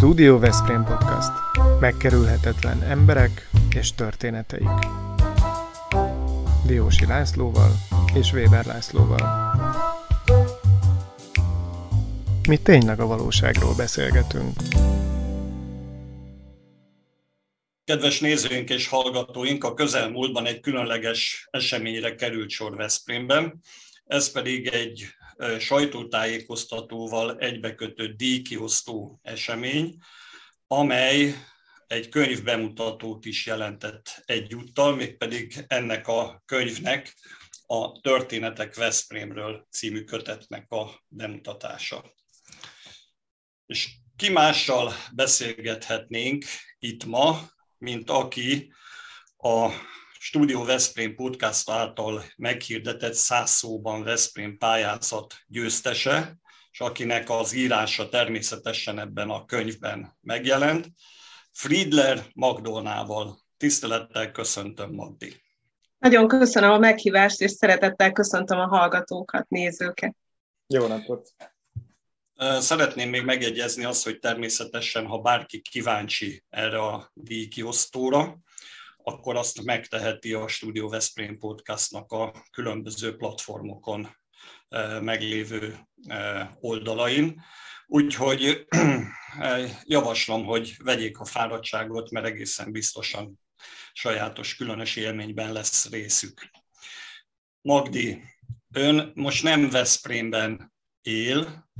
Studio Veszprém Podcast. Megkerülhetetlen emberek és történeteik. Diósi Lászlóval és Weber Lászlóval. Mi tényleg a valóságról beszélgetünk. Kedves nézőink és hallgatóink, a közelmúltban egy különleges eseményre került sor Veszprémben. Ez pedig egy sajtótájékoztatóval egybekötött díjkiosztó esemény, amely egy könyv bemutatót is jelentett egyúttal, mégpedig ennek a könyvnek a Történetek Veszprémről című kötetnek a bemutatása. És ki mással beszélgethetnénk itt ma, mint aki a Studio Veszprém podcast által meghirdetett száz szóban Veszprém pályázat győztese, és akinek az írása természetesen ebben a könyvben megjelent. Friedler Magdolnával. Tisztelettel köszöntöm, Magdi. Nagyon köszönöm a meghívást, és szeretettel köszöntöm a hallgatókat, nézőket. Jó napot! Szeretném még megjegyezni azt, hogy természetesen, ha bárki kíváncsi erre a díjkiosztóra, akkor azt megteheti a Studio Veszprém podcastnak a különböző platformokon meglévő oldalain. Úgyhogy javaslom, hogy vegyék a fáradtságot, mert egészen biztosan sajátos, különös élményben lesz részük. Magdi, ön most nem Veszprémben él,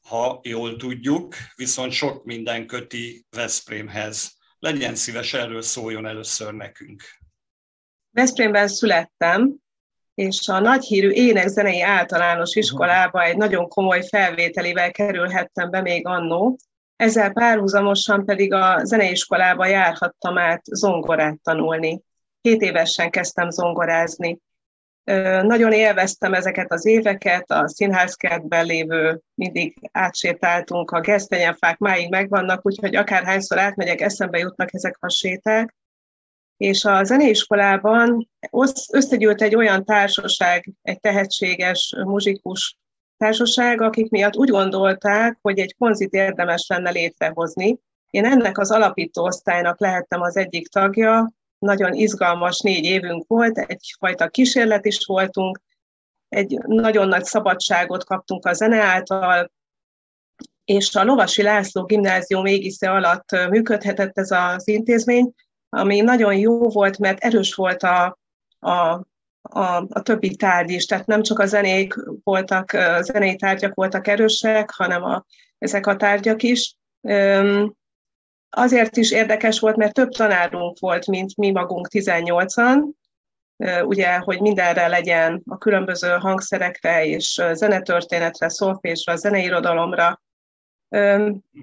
ha jól tudjuk, viszont sok minden köti Veszprémhez. Legyen szíves, erről szóljon először nekünk. Veszprémben születtem, és a nagyhírű énekzenei általános iskolába egy nagyon komoly felvételivel kerülhettem be még annó. Ezzel párhuzamosan pedig a zeneiskolába járhattam át zongorát tanulni. Két évesen kezdtem zongorázni. Nagyon élveztem ezeket az éveket, a színházkertben lévő, mindig átsétáltunk, a gesztenyefák máig megvannak, úgyhogy akárhányszor átmegyek, eszembe jutnak ezek a séták. És a zeneiskolában összegyűlt egy olyan társaság, egy tehetséges muzsikus társaság, akik miatt úgy gondolták, hogy egy konzit érdemes lenne létrehozni. Én ennek az alapító osztálynak lehettem az egyik tagja, nagyon izgalmas négy évünk volt, egyfajta kísérlet is voltunk, egy nagyon nagy szabadságot kaptunk a zene által, és a Lovasi László gimnázium égisze alatt működhetett ez az intézmény, ami nagyon jó volt, mert erős volt a, a, a, a többi tárgy is, tehát nem csak a zenék voltak, a zenei tárgyak voltak erősek, hanem a, ezek a tárgyak is. Azért is érdekes volt, mert több tanárunk volt, mint mi magunk 18-an, ugye, hogy mindenre legyen a különböző hangszerekre és zenetörténetre, szolfésra, zeneirodalomra.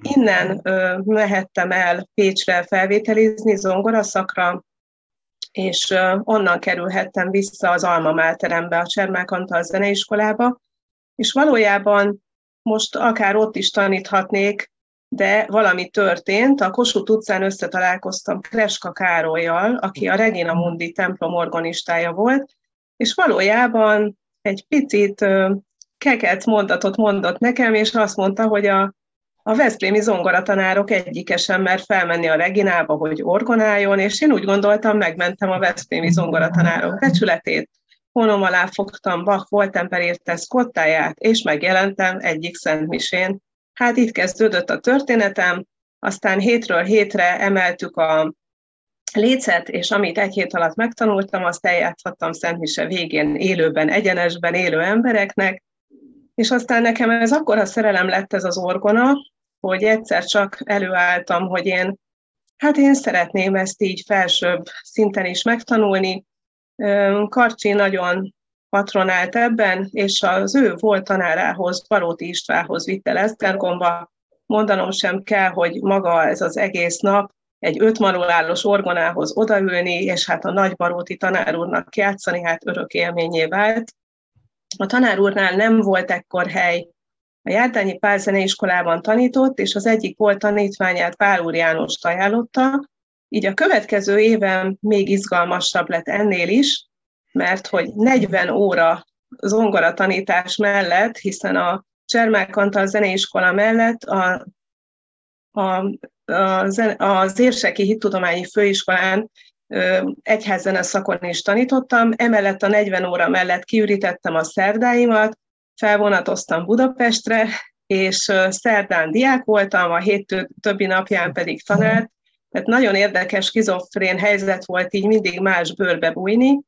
Innen mehettem el Pécsre felvételizni zongoraszakra, és onnan kerülhettem vissza az Alma Máterembe, a Csermák Antal Zeneiskolába, és valójában most akár ott is taníthatnék, de valami történt. A Kossuth utcán összetalálkoztam Kreska Károlyjal, aki a Regina Mundi templom organistája volt, és valójában egy picit keket mondatot mondott nekem, és azt mondta, hogy a, a Veszprémi zongoratanárok egyike sem mer felmenni a Reginába, hogy orgonáljon, és én úgy gondoltam, megmentem a Veszprémi zongoratanárok becsületét, honom alá fogtam Bach Voltemper érte szkottáját, és megjelentem egyik szentmisén, Hát itt kezdődött a történetem, aztán hétről hétre emeltük a lécet, és amit egy hét alatt megtanultam, azt eljátszhattam Szentmise végén élőben, egyenesben élő embereknek, és aztán nekem ez akkora szerelem lett ez az orgona, hogy egyszer csak előálltam, hogy én, hát én szeretném ezt így felsőbb szinten is megtanulni. Karcsi nagyon patronált ebben, és az ő volt tanárához, Balóti Istvánhoz vitte Esztergomba. Mondanom sem kell, hogy maga ez az egész nap egy ötmanulálos orgonához odaülni, és hát a nagy Baróti tanár úrnak játszani, hát örök élményé vált. A tanár úrnál nem volt ekkor hely. A Járdányi Pál Zeneiskolában tanított, és az egyik volt tanítványát Pál úr János ajánlotta, így a következő éven még izgalmasabb lett ennél is, mert hogy 40 óra zongora tanítás mellett, hiszen a Csermák Antal zeneiskola mellett a a, az Érseki Hittudományi Főiskolán egyházzene szakon is tanítottam, emellett a 40 óra mellett kiürítettem a szerdáimat, felvonatoztam Budapestre, és szerdán diák voltam, a hét többi napján pedig tanár, tehát nagyon érdekes, skizofrén helyzet volt így mindig más bőrbe bújni.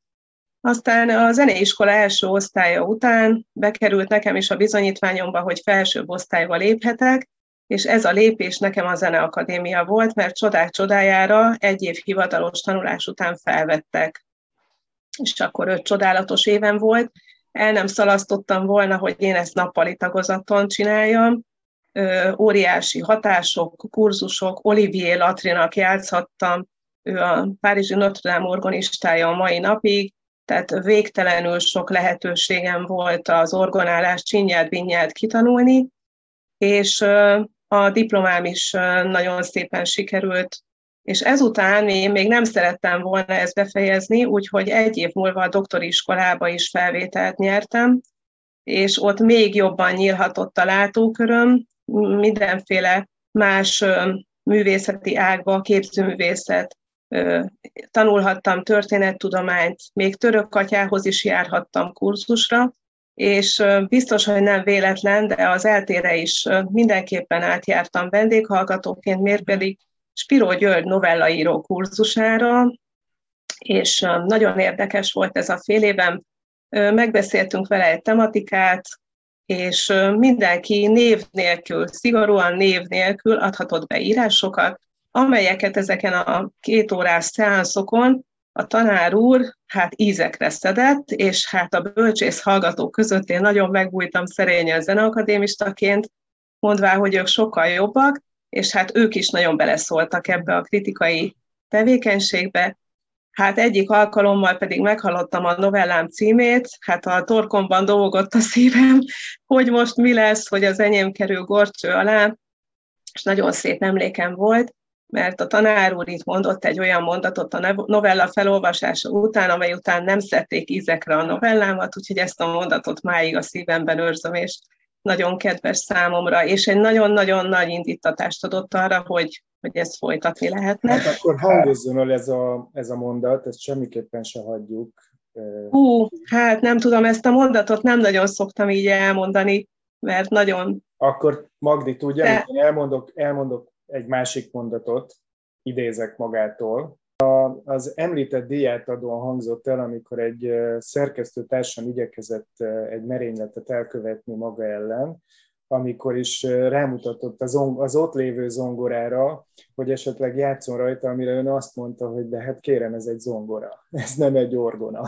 Aztán a zeneiskola első osztálya után bekerült nekem is a bizonyítványomba, hogy felsőbb osztályba léphetek, és ez a lépés nekem a Zeneakadémia volt, mert csodák csodájára egy év hivatalos tanulás után felvettek. És akkor öt csodálatos éven volt. El nem szalasztottam volna, hogy én ezt nappali tagozaton csináljam. Óriási hatások, kurzusok, Olivier Latrinak játszhattam, ő a Párizsi Notre Dame organistája a mai napig, tehát végtelenül sok lehetőségem volt az orgonálást, csinyát, binyát kitanulni, és a diplomám is nagyon szépen sikerült, és ezután én még nem szerettem volna ezt befejezni, úgyhogy egy év múlva a doktori iskolába is felvételt nyertem, és ott még jobban nyílhatott a látóköröm, mindenféle más művészeti ágba, képzőművészet, tanulhattam történettudományt, még török atyához is járhattam kurzusra, és biztos, hogy nem véletlen, de az eltére is mindenképpen átjártam vendéghallgatóként, miért pedig Spiró György novellaíró kurzusára, és nagyon érdekes volt ez a fél évem. Megbeszéltünk vele egy tematikát, és mindenki név nélkül, szigorúan név nélkül adhatott be írásokat, amelyeket ezeken a két órás szeánszokon a tanár úr hát ízekre szedett, és hát a bölcsész hallgatók között én nagyon megbújtam szerényen zeneakadémistaként, mondvá, hogy ők sokkal jobbak, és hát ők is nagyon beleszóltak ebbe a kritikai tevékenységbe. Hát egyik alkalommal pedig meghallottam a novellám címét, hát a torkomban dolgott a szívem, hogy most mi lesz, hogy az enyém kerül gorcső alá, és nagyon szép emlékem volt, mert a tanár úr itt mondott egy olyan mondatot a novella felolvasása után, amely után nem szedték ízekre a novellámat, úgyhogy ezt a mondatot máig a szívemben őrzöm, és nagyon kedves számomra, és egy nagyon-nagyon nagy indítatást adott arra, hogy, hogy ezt folytatni lehetne. Hát akkor hangozzon el ez a, ez a mondat, ezt semmiképpen se hagyjuk. Hú, hát nem tudom, ezt a mondatot nem nagyon szoktam így elmondani, mert nagyon... Akkor Magdi tudja, De... én elmondok, elmondok egy másik mondatot, idézek magától. A, az említett díjátadóan hangzott el, amikor egy szerkesztő társam igyekezett egy merényletet elkövetni maga ellen, amikor is rámutatott az, az ott lévő zongorára, hogy esetleg játszon rajta, amire ön azt mondta, hogy de hát kérem, ez egy zongora, ez nem egy orgona.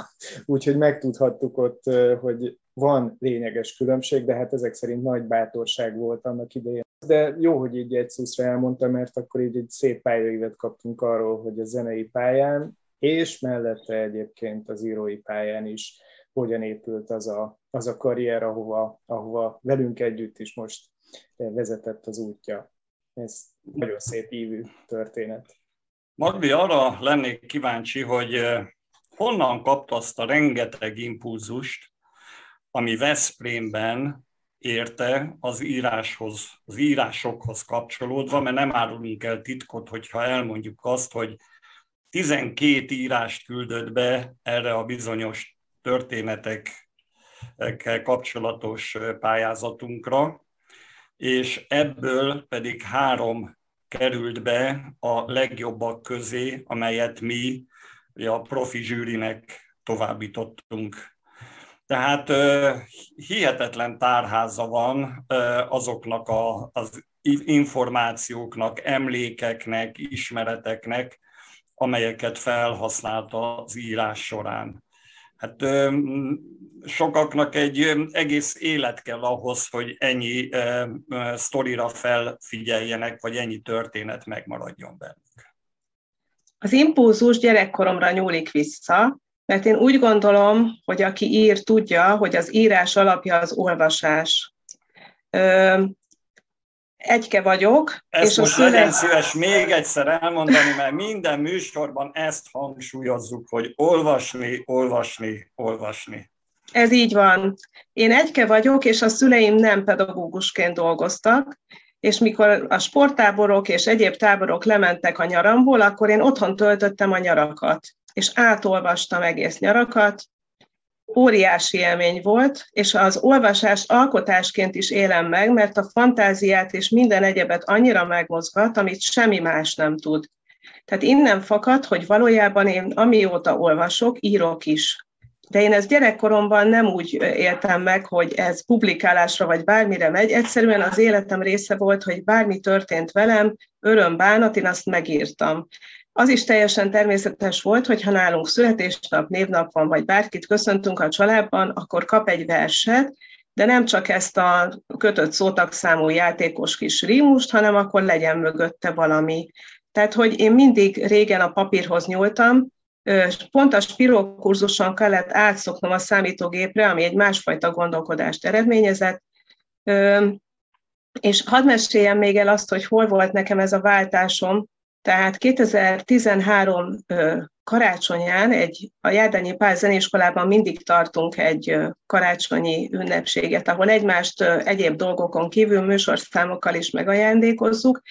Úgyhogy megtudhattuk ott, hogy van lényeges különbség, de hát ezek szerint nagy bátorság volt annak idején. De jó, hogy így egy szuszra elmondta, mert akkor így egy szép pályaévet kaptunk arról, hogy a zenei pályán, és mellette egyébként az írói pályán is hogyan épült az a, az a karrier, ahova, ahova velünk együtt is most vezetett az útja. Ez nagyon szép ívű történet. Magdi, arra lennék kíváncsi, hogy eh, honnan kapta azt a rengeteg impulzust, ami Veszprémben érte az íráshoz, az írásokhoz kapcsolódva, mert nem árulunk el titkot, hogyha elmondjuk azt, hogy 12 írást küldött be erre a bizonyos történetekkel kapcsolatos pályázatunkra, és ebből pedig három került be a legjobbak közé, amelyet mi a profi zsűrinek továbbítottunk tehát hihetetlen tárháza van azoknak a, az információknak, emlékeknek, ismereteknek, amelyeket felhasznált az írás során. Hát sokaknak egy egész élet kell ahhoz, hogy ennyi sztorira felfigyeljenek, vagy ennyi történet megmaradjon bennük. Az impulzus gyerekkoromra nyúlik vissza, mert én úgy gondolom, hogy aki ír, tudja, hogy az írás alapja az olvasás. Ö, egyke vagyok. Ezt és most a szüle... legyen szíves még egyszer elmondani, mert minden műsorban ezt hangsúlyozzuk, hogy olvasni, olvasni, olvasni. Ez így van. Én egyke vagyok, és a szüleim nem pedagógusként dolgoztak, és mikor a sporttáborok és egyéb táborok lementek a nyaramból, akkor én otthon töltöttem a nyarakat, és átolvastam egész nyarakat, óriási élmény volt, és az olvasást alkotásként is élem meg, mert a fantáziát és minden egyebet annyira megmozgat, amit semmi más nem tud. Tehát innen fakad, hogy valójában én amióta olvasok, írok is. De én ezt gyerekkoromban nem úgy éltem meg, hogy ez publikálásra vagy bármire megy. Egyszerűen az életem része volt, hogy bármi történt velem, öröm, bánat, én azt megírtam. Az is teljesen természetes volt, hogy ha nálunk születésnap, névnap van, vagy bárkit köszöntünk a családban, akkor kap egy verset, de nem csak ezt a kötött szótagszámú játékos kis rímust, hanem akkor legyen mögötte valami. Tehát, hogy én mindig régen a papírhoz nyúltam, pont a Spiro kurzuson kellett átszoknom a számítógépre, ami egy másfajta gondolkodást eredményezett, és hadd meséljem még el azt, hogy hol volt nekem ez a váltásom. Tehát 2013 karácsonyán egy, a Járdányi Pál Zenéskolában mindig tartunk egy karácsonyi ünnepséget, ahol egymást egyéb dolgokon kívül műsorszámokkal is megajándékozzuk,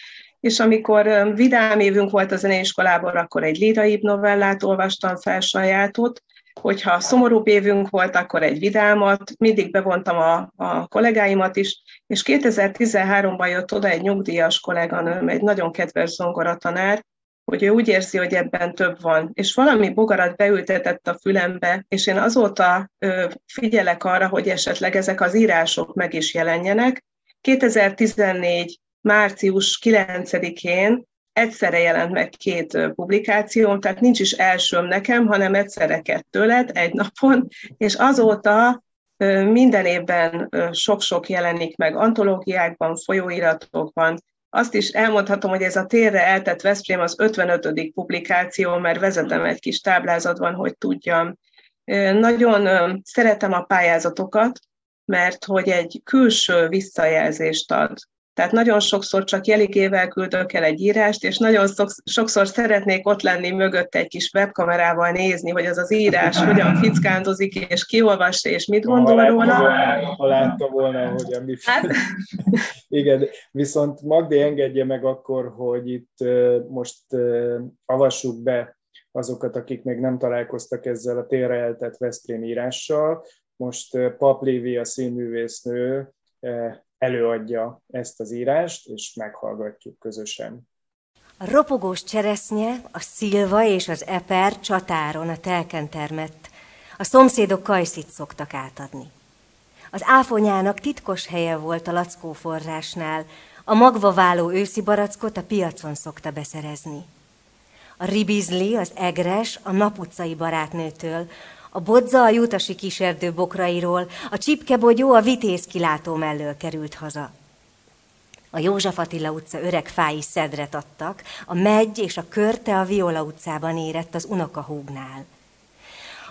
és amikor vidám évünk volt a zeneiskolában, akkor egy líraibb novellát olvastam fel sajátot, hogyha szomorúbb évünk volt, akkor egy vidámat, mindig bevontam a, a kollégáimat is, és 2013-ban jött oda egy nyugdíjas kolléganőm, egy nagyon kedves zongoratanár, hogy ő úgy érzi, hogy ebben több van, és valami bogarat beültetett a fülembe, és én azóta ö, figyelek arra, hogy esetleg ezek az írások meg is jelenjenek. 2014 március 9-én egyszerre jelent meg két publikációm, tehát nincs is elsőm nekem, hanem egyszerre kettő lett egy napon, és azóta minden évben sok-sok jelenik meg antológiákban, folyóiratokban. Azt is elmondhatom, hogy ez a térre eltett Veszprém az 55. publikáció, mert vezetem egy kis táblázatban, hogy tudjam. Nagyon szeretem a pályázatokat, mert hogy egy külső visszajelzést ad tehát nagyon sokszor csak jeligével küldök el egy írást, és nagyon sokszor szeretnék ott lenni mögött egy kis webkamerával nézni, hogy az az írás hogyan fickándozik, és kiolvassa, és mit gondol ha róla. Ha látta volna, hogy a mi... Hát... Igen, viszont Magdi engedje meg akkor, hogy itt most avassuk be azokat, akik még nem találkoztak ezzel a térre eltett Veszprém írással. Most Pap Lévi, a színművésznő, előadja ezt az írást, és meghallgatjuk közösen. A ropogós cseresznye, a szilva és az eper csatáron a telken termett. A szomszédok kajszit szoktak átadni. Az áfonyának titkos helye volt a lackó forrásnál, a magva váló őszi barackot a piacon szokta beszerezni. A ribizli, az egres, a naputcai barátnőtől, a bodza a jutasi kiserdő bokrairól, a csipkebogyó a vitéz kilátó mellől került haza. A József Attila utca öreg fái szedret adtak, a megy és a körte a Viola utcában érett az unokahúgnál.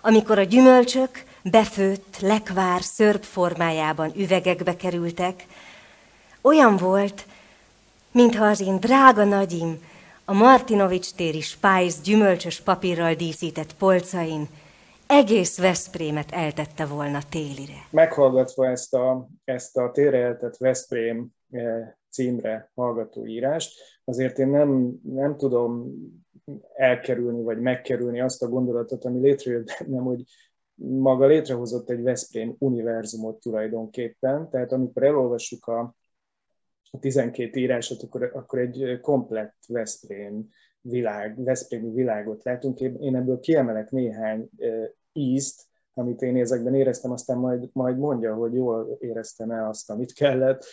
Amikor a gyümölcsök befőtt, lekvár, szörp formájában üvegekbe kerültek, olyan volt, mintha az én drága nagyim a Martinovics téri Spice gyümölcsös papírral díszített polcain egész Veszprémet eltette volna télire. Meghallgatva ezt a, ezt a térre eltett Veszprém eh, címre hallgató írást, azért én nem, nem tudom elkerülni, vagy megkerülni azt a gondolatot, ami létrejött bennem, hogy maga létrehozott egy Veszprém univerzumot tulajdonképpen, tehát amikor elolvassuk a, a 12 írásot, akkor, akkor egy komplett Veszprém világ, Veszprémi világot látunk. Én ebből kiemelek néhány eh, ízt, amit én ezekben éreztem, aztán majd, majd mondja, hogy jól éreztem-e azt, amit kellett.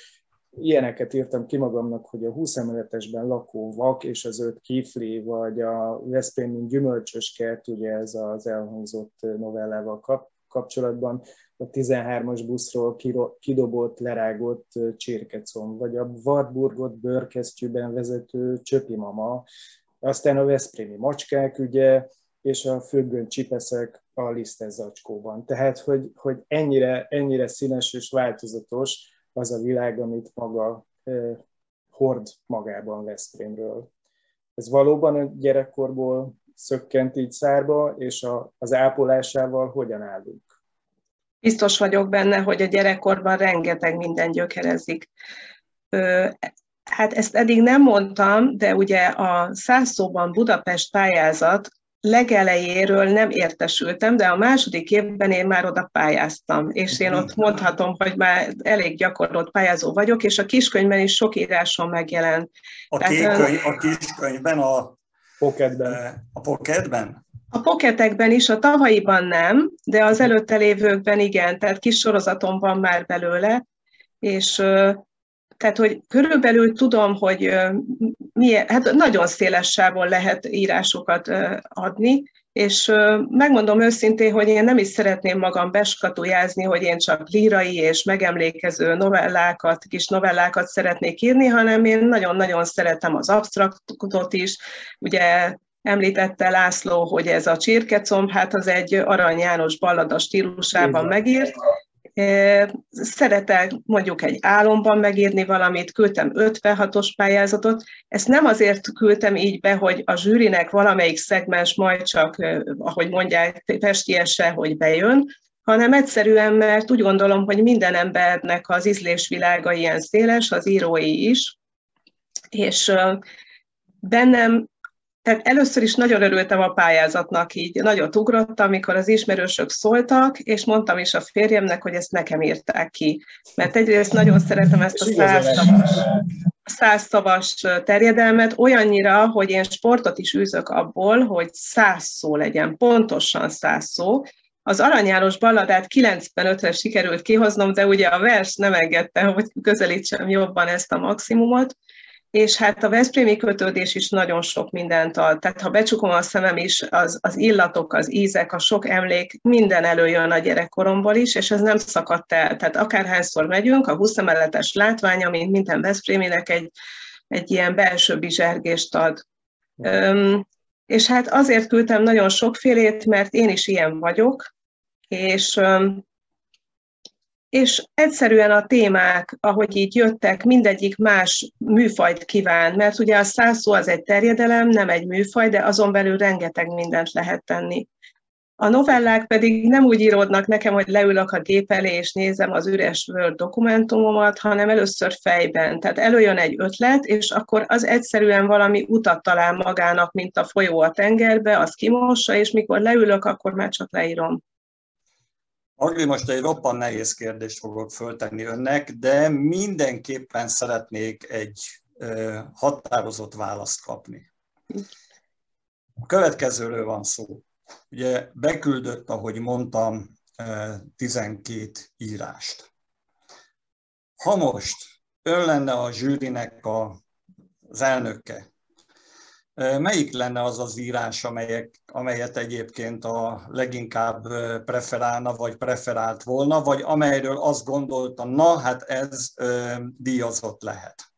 Ilyeneket írtam ki magamnak, hogy a 20 emeletesben lakó vak és az öt kifli, vagy a Veszprém gyümölcsös kert, ugye ez az elhangzott novellával kap, kapcsolatban, a 13-as buszról kidobott, lerágott csirkecom, vagy a Wartburgot bőrkesztyűben vezető csöpi mama, aztán a Veszprémi macskák, ugye, és a függöny csipeszek a lisztes zacskóban. Tehát, hogy, hogy ennyire, ennyire színes és változatos az a világ, amit maga eh, hord magában Veszprémről. Ez valóban a gyerekkorból szökkent így szárba, és a, az ápolásával hogyan állunk? Biztos vagyok benne, hogy a gyerekkorban rengeteg minden gyökerezik. Hát ezt eddig nem mondtam, de ugye a százszóban Budapest pályázat legelejéről nem értesültem, de a második évben én már oda pályáztam, és én ott mondhatom, hogy már elég gyakorlott pályázó vagyok, és a kiskönyvben is sok íráson megjelent. A, Tehát, könyv, a kiskönyvben, a pocketben. A pocketben? A poketekben is, a tavalyiban nem, de az előtte lévőkben igen, tehát kis sorozatom van már belőle, és tehát, hogy körülbelül tudom, hogy milyen, hát nagyon széles sávon lehet írásokat adni, és megmondom őszintén, hogy én nem is szeretném magam beskatujázni, hogy én csak lírai és megemlékező novellákat, kis novellákat szeretnék írni, hanem én nagyon-nagyon szeretem az abstraktot is. Ugye említette László, hogy ez a csirkecomb, hát az egy Arany János ballada stílusában megírt, Szeretek mondjuk egy álomban megírni valamit, küldtem 56-os pályázatot. Ezt nem azért küldtem így be, hogy a zsűrinek valamelyik szegmens majd csak, ahogy mondják, festiese, hogy bejön, hanem egyszerűen, mert úgy gondolom, hogy minden embernek az ízlésvilága ilyen széles, az írói is, és bennem tehát először is nagyon örültem a pályázatnak, így nagyot ugrottam, amikor az ismerősök szóltak, és mondtam is a férjemnek, hogy ezt nekem írták ki. Mert egyrészt nagyon szeretem ezt a százszavas, százszavas terjedelmet, olyannyira, hogy én sportot is űzök abból, hogy száz szó legyen, pontosan száz szó, az aranyáros balladát 95-re sikerült kihoznom, de ugye a vers nem engedte, hogy közelítsem jobban ezt a maximumot, és hát a Veszprémi kötődés is nagyon sok mindent ad. Tehát ha becsukom a szemem is, az, az illatok, az ízek, a sok emlék, minden előjön a gyerekkoromból is, és ez nem szakadt el. Tehát akárhányszor megyünk, a 20 emeletes látványa, mint minden Veszpréminek egy, egy ilyen belső bizsergést ad. Öm, és hát azért küldtem nagyon sokfélét, mert én is ilyen vagyok, és öm, és egyszerűen a témák, ahogy így jöttek, mindegyik más műfajt kíván, mert ugye a száz szó az egy terjedelem, nem egy műfaj, de azon belül rengeteg mindent lehet tenni. A novellák pedig nem úgy íródnak nekem, hogy leülök a gép elé és nézem az üres Word dokumentumomat, hanem először fejben. Tehát előjön egy ötlet, és akkor az egyszerűen valami utat talál magának, mint a folyó a tengerbe, az kimossa, és mikor leülök, akkor már csak leírom. Agri, most egy roppan nehéz kérdést fogok föltenni önnek, de mindenképpen szeretnék egy határozott választ kapni. A következőről van szó. Ugye beküldött, ahogy mondtam, 12 írást. Ha most ön lenne a zsűrinek a, az elnöke, Melyik lenne az az írás, amelyek, amelyet egyébként a leginkább preferálna, vagy preferált volna, vagy amelyről azt gondolta, na hát ez díjazott lehet?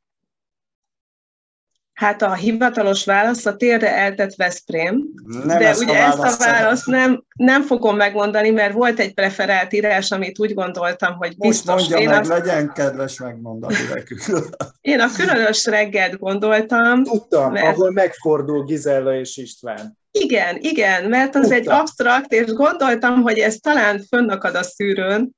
Hát a hivatalos válasz a térre eltett Veszprém, nem de ezt ugye a ezt a választ nem, nem fogom megmondani, mert volt egy preferált írás, amit úgy gondoltam, hogy biztos. Most mondja én meg, azt... legyen kedves megmondani nekünk. Én a különös reggelt gondoltam. Tudtam, mert... ahol megfordul Gizella és István. Igen, igen, mert az Tudtam. egy absztrakt, és gondoltam, hogy ez talán fönnakad a szűrőn,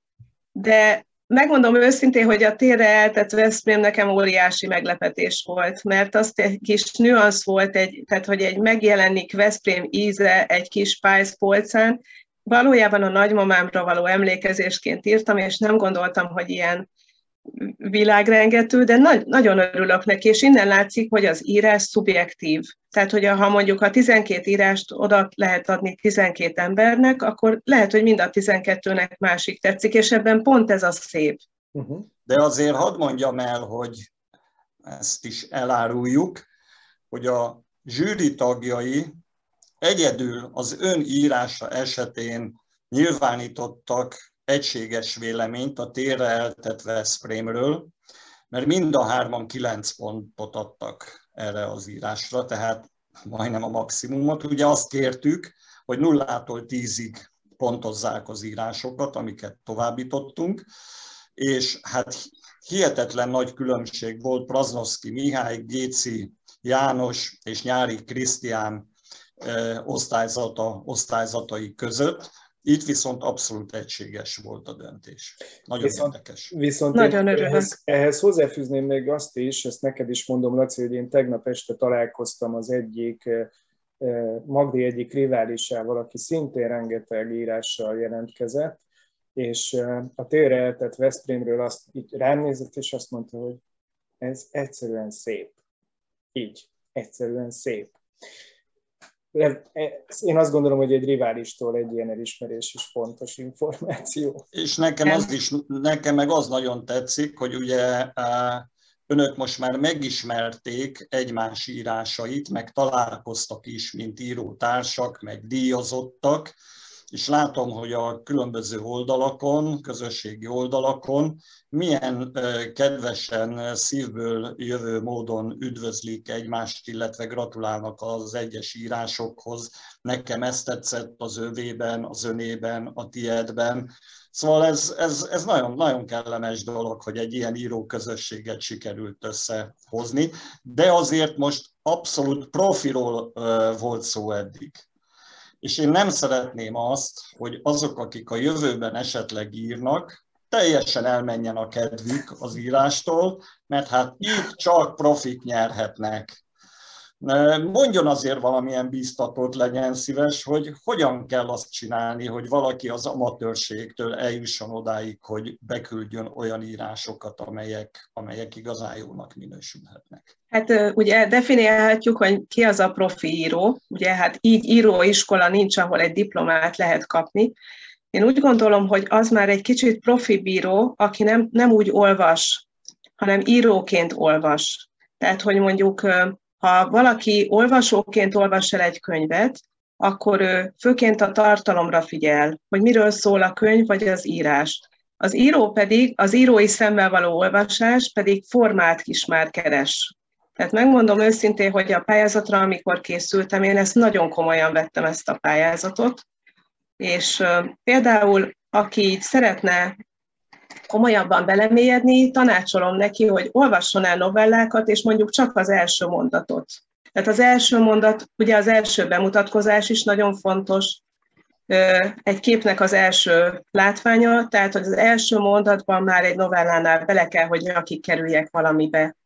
de Megmondom őszintén, hogy a térre eltett Veszprém nekem óriási meglepetés volt, mert azt egy kis nüansz volt, egy, tehát hogy egy megjelenik Veszprém íze egy kis pályzpolcán, valójában a nagymamámra való emlékezésként írtam, és nem gondoltam, hogy ilyen világrengető, de nagy, nagyon örülök neki, és innen látszik, hogy az írás szubjektív. Tehát, hogy ha mondjuk a 12 írást oda lehet adni 12 embernek, akkor lehet, hogy mind a 12-nek másik tetszik, és ebben pont ez a szép. Uh-huh. De azért hadd mondjam el, hogy ezt is eláruljuk, hogy a zsűri tagjai egyedül az ön írása esetén nyilvánítottak egységes véleményt a térre eltett Veszprémről, mert mind a hárman kilenc pontot adtak erre az írásra, tehát majdnem a maximumot. Ugye azt kértük, hogy nullától tízig pontozzák az írásokat, amiket továbbítottunk, és hát hihetetlen nagy különbség volt Praznoszki Mihály, Géci János és Nyári Krisztián osztályzata, osztályzatai között, Itt viszont abszolút egységes volt a döntés. Nagyon viszont, érdekes. Viszont Nagyon ehhez, ehhez hozzáfűzném még azt is, ezt neked is mondom, Laci, hogy én tegnap este találkoztam az egyik Magdi egyik riválisával, aki szintén rengeteg írással jelentkezett, és a térre eltett Veszprémről azt így rám nézett, és azt mondta, hogy ez egyszerűen szép. Így, egyszerűen szép. E, én azt gondolom, hogy egy riválistól egy ilyen elismerés is fontos információ. És nekem, az is, nekem meg az nagyon tetszik, hogy ugye önök most már megismerték egymás írásait, meg találkoztak is, mint írótársak, meg díjazottak, és látom, hogy a különböző oldalakon, közösségi oldalakon milyen kedvesen, szívből jövő módon üdvözlik egymást, illetve gratulálnak az egyes írásokhoz. Nekem ezt tetszett az övében, az önében, a tiedben. Szóval ez, ez, ez nagyon, nagyon kellemes dolog, hogy egy ilyen író közösséget sikerült összehozni, de azért most abszolút profiról volt szó eddig. És én nem szeretném azt, hogy azok, akik a jövőben esetleg írnak, teljesen elmenjen a kedvük az írástól, mert hát itt csak profit nyerhetnek. Mondjon azért valamilyen biztatót legyen szíves, hogy hogyan kell azt csinálni, hogy valaki az amatőrségtől eljusson odáig, hogy beküldjön olyan írásokat, amelyek, amelyek igazán jónak minősülhetnek. Hát ugye definiálhatjuk, hogy ki az a profi író. Ugye hát így íróiskola nincs, ahol egy diplomát lehet kapni. Én úgy gondolom, hogy az már egy kicsit profi bíró, aki nem, nem úgy olvas, hanem íróként olvas. Tehát, hogy mondjuk ha valaki olvasóként olvas el egy könyvet, akkor ő főként a tartalomra figyel, hogy miről szól a könyv vagy az írás. Az író pedig, az írói szemmel való olvasás pedig formát is már keres. Tehát megmondom őszintén, hogy a pályázatra, amikor készültem, én ezt nagyon komolyan vettem ezt a pályázatot, és például aki szeretne komolyabban belemélyedni, tanácsolom neki, hogy olvasson el novellákat, és mondjuk csak az első mondatot. Tehát az első mondat, ugye az első bemutatkozás is nagyon fontos, egy képnek az első látványa, tehát az első mondatban már egy novellánál bele kell, hogy nyakig kerüljek valamibe.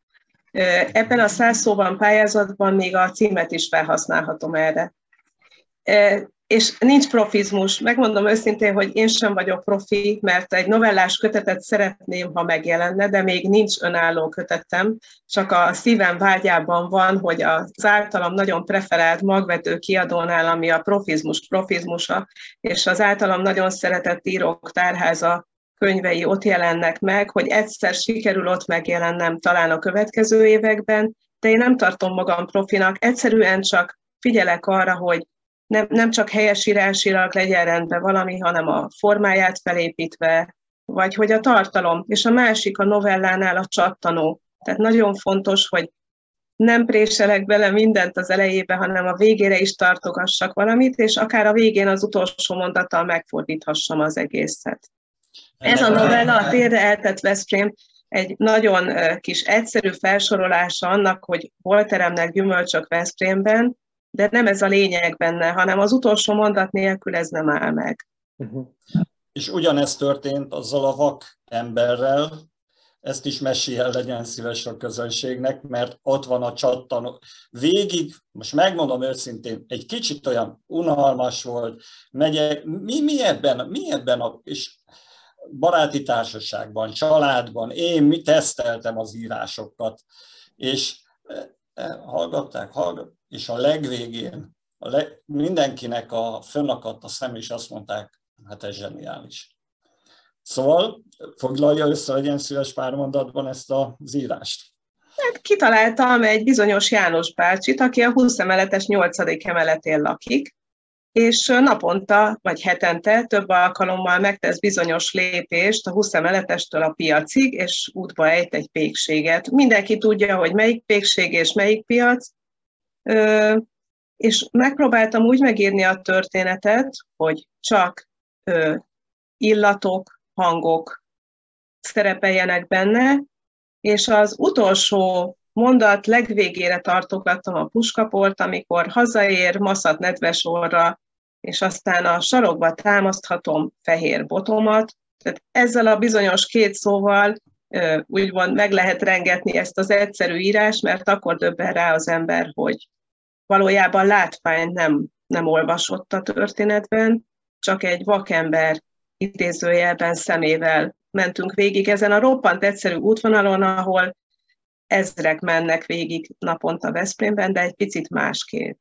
Ebben a száz szóban pályázatban még a címet is felhasználhatom erre és nincs profizmus. Megmondom őszintén, hogy én sem vagyok profi, mert egy novellás kötetet szeretném, ha megjelenne, de még nincs önálló kötetem, csak a szívem vágyában van, hogy az általam nagyon preferált magvető kiadónál, ami a profizmus profizmusa, és az általam nagyon szeretett írók tárháza könyvei ott jelennek meg, hogy egyszer sikerül ott megjelennem talán a következő években, de én nem tartom magam profinak, egyszerűen csak figyelek arra, hogy nem, nem csak helyesírásilag legyen rendben valami, hanem a formáját felépítve, vagy hogy a tartalom. És a másik a novellánál a csattanó. Tehát nagyon fontos, hogy nem préselek bele mindent az elejébe, hanem a végére is tartogassak valamit, és akár a végén az utolsó mondattal megfordíthassam az egészet. Ez a novella, a térre eltett Veszprém, egy nagyon kis egyszerű felsorolása annak, hogy hol teremnek gyümölcsök Veszprémben, de nem ez a lényeg benne, hanem az utolsó mondat nélkül ez nem áll meg. Uh-huh. És ugyanezt történt azzal a vak emberrel, ezt is meséljen legyen szíves a közönségnek, mert ott van a csattanó. Végig, most megmondom őszintén, egy kicsit olyan unalmas volt, megyek, mi, mi ebben, mi ebben a, és baráti társaságban, családban, én mi teszteltem az írásokat, és eh, hallgatták, hallgatták, és a legvégén a leg, mindenkinek a fönnakadt a szem, és azt mondták, hát ez zseniális. Szóval foglalja össze, legyen szíves pár mondatban ezt az írást. Hát kitaláltam egy bizonyos János bácsit, aki a 20 emeletes 8. emeletén lakik, és naponta vagy hetente több alkalommal megtesz bizonyos lépést a 20 emeletestől a piacig, és útba ejt egy pékséget. Mindenki tudja, hogy melyik pékség és melyik piac, és megpróbáltam úgy megírni a történetet, hogy csak illatok, hangok szerepeljenek benne, és az utolsó mondat legvégére tartogattam a puskaport, amikor hazaér, maszat nedves orra, és aztán a sarokba támaszthatom fehér botomat, tehát ezzel a bizonyos két szóval úgymond meg lehet rengetni ezt az egyszerű írás, mert akkor döbben rá az ember, hogy valójában látvány nem, nem olvasott a történetben, csak egy vakember idézőjelben szemével mentünk végig ezen a roppant egyszerű útvonalon, ahol ezrek mennek végig naponta Veszprémben, de egy picit másképp.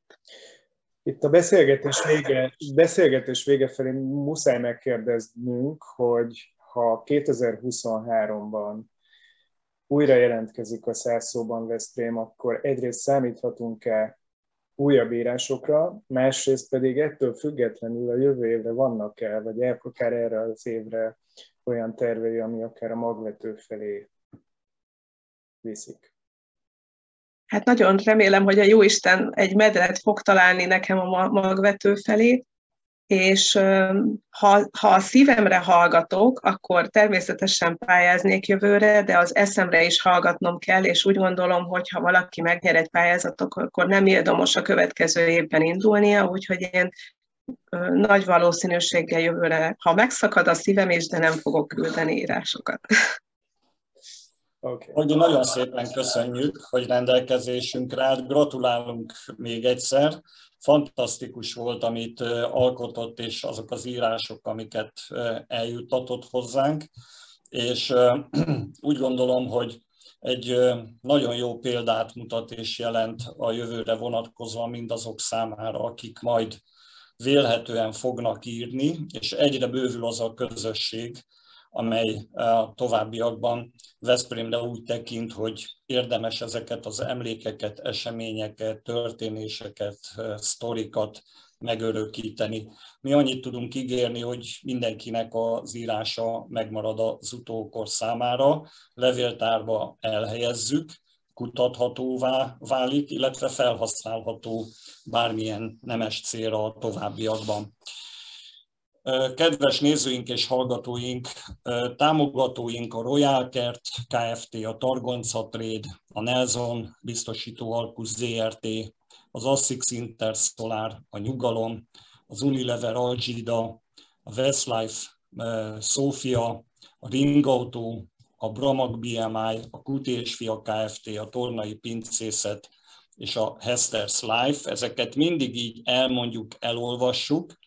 Itt a beszélgetés vége, beszélgetés vége felé muszáj megkérdeznünk, hogy ha 2023-ban újra jelentkezik a százszóban Veszprém, akkor egyrészt számíthatunk-e újabb írásokra, másrészt pedig ettől függetlenül a jövő évre vannak-e, vagy akár erre az évre olyan tervei, ami akár a magvető felé viszik. Hát nagyon remélem, hogy a Jóisten egy medret fog találni nekem a magvető felé, és ha, ha a szívemre hallgatok, akkor természetesen pályáznék jövőre, de az eszemre is hallgatnom kell, és úgy gondolom, hogy ha valaki megnyer egy pályázatot, akkor nem érdemes a következő évben indulnia, úgyhogy én nagy valószínűséggel jövőre, ha megszakad a szívem is, de nem fogok küldeni írásokat. Okay. Hogy nagyon szépen köszönjük, hogy rendelkezésünkre állt. Gratulálunk még egyszer. Fantasztikus volt, amit alkotott, és azok az írások, amiket eljuttatott hozzánk. És úgy gondolom, hogy egy nagyon jó példát mutat és jelent a jövőre vonatkozva mindazok számára, akik majd vélhetően fognak írni, és egyre bővül az a közösség, amely a továbbiakban Veszprémre úgy tekint, hogy érdemes ezeket az emlékeket, eseményeket, történéseket, sztorikat megörökíteni. Mi annyit tudunk ígérni, hogy mindenkinek az írása megmarad az utókor számára, levéltárba elhelyezzük, kutathatóvá válik, illetve felhasználható bármilyen nemes célra a továbbiakban. Kedves nézőink és hallgatóink, támogatóink a Royal Kert Kft., a Targonca Trade, a Nelson biztosító Alkus ZRT, az Assix Intersolar, a Nyugalom, az Unilever Algida, a Westlife Sofia, a Ring Auto, a Bramag BMI, a Kuti és Fia Kft., a Tornai Pincészet és a Hester's Life. Ezeket mindig így elmondjuk, elolvassuk,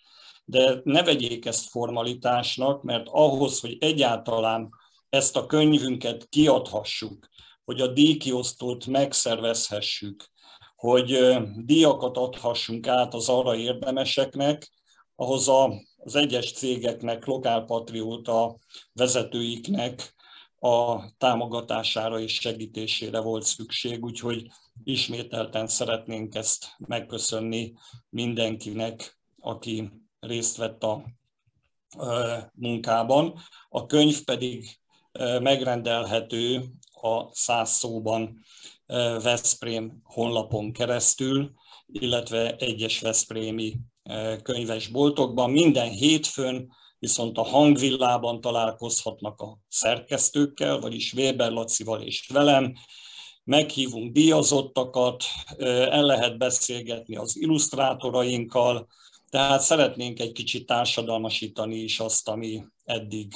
de ne vegyék ezt formalitásnak, mert ahhoz, hogy egyáltalán ezt a könyvünket kiadhassuk, hogy a díjkiosztót megszervezhessük, hogy díjakat adhassunk át az arra érdemeseknek, ahhoz a, az egyes cégeknek, lokálpatrióta vezetőiknek a támogatására és segítésére volt szükség, úgyhogy ismételten szeretnénk ezt megköszönni mindenkinek, aki részt vett a munkában. A könyv pedig megrendelhető a száz szóban Veszprém honlapon keresztül, illetve egyes Veszprémi könyvesboltokban. Minden hétfőn viszont a hangvillában találkozhatnak a szerkesztőkkel, vagyis Weber Lacival és velem, meghívunk díjazottakat, el lehet beszélgetni az illusztrátorainkkal, tehát szeretnénk egy kicsit társadalmasítani is azt, ami eddig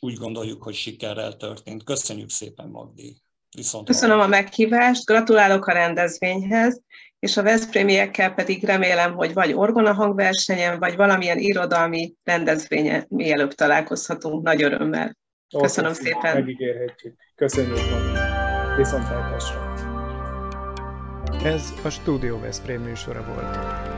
úgy gondoljuk, hogy sikerrel történt. Köszönjük szépen, Magdi! Viszont Köszönöm a meghívást, gratulálok a rendezvényhez, és a Veszprémiekkel pedig remélem, hogy vagy orgona hangversenyen, vagy valamilyen irodalmi rendezvényen mielőbb találkozhatunk nagy örömmel. Köszönöm Ó, szépen. Megígérhetjük. Köszönjük Magdi. Viszontlátásra. Ez a Studio Veszprém műsora volt.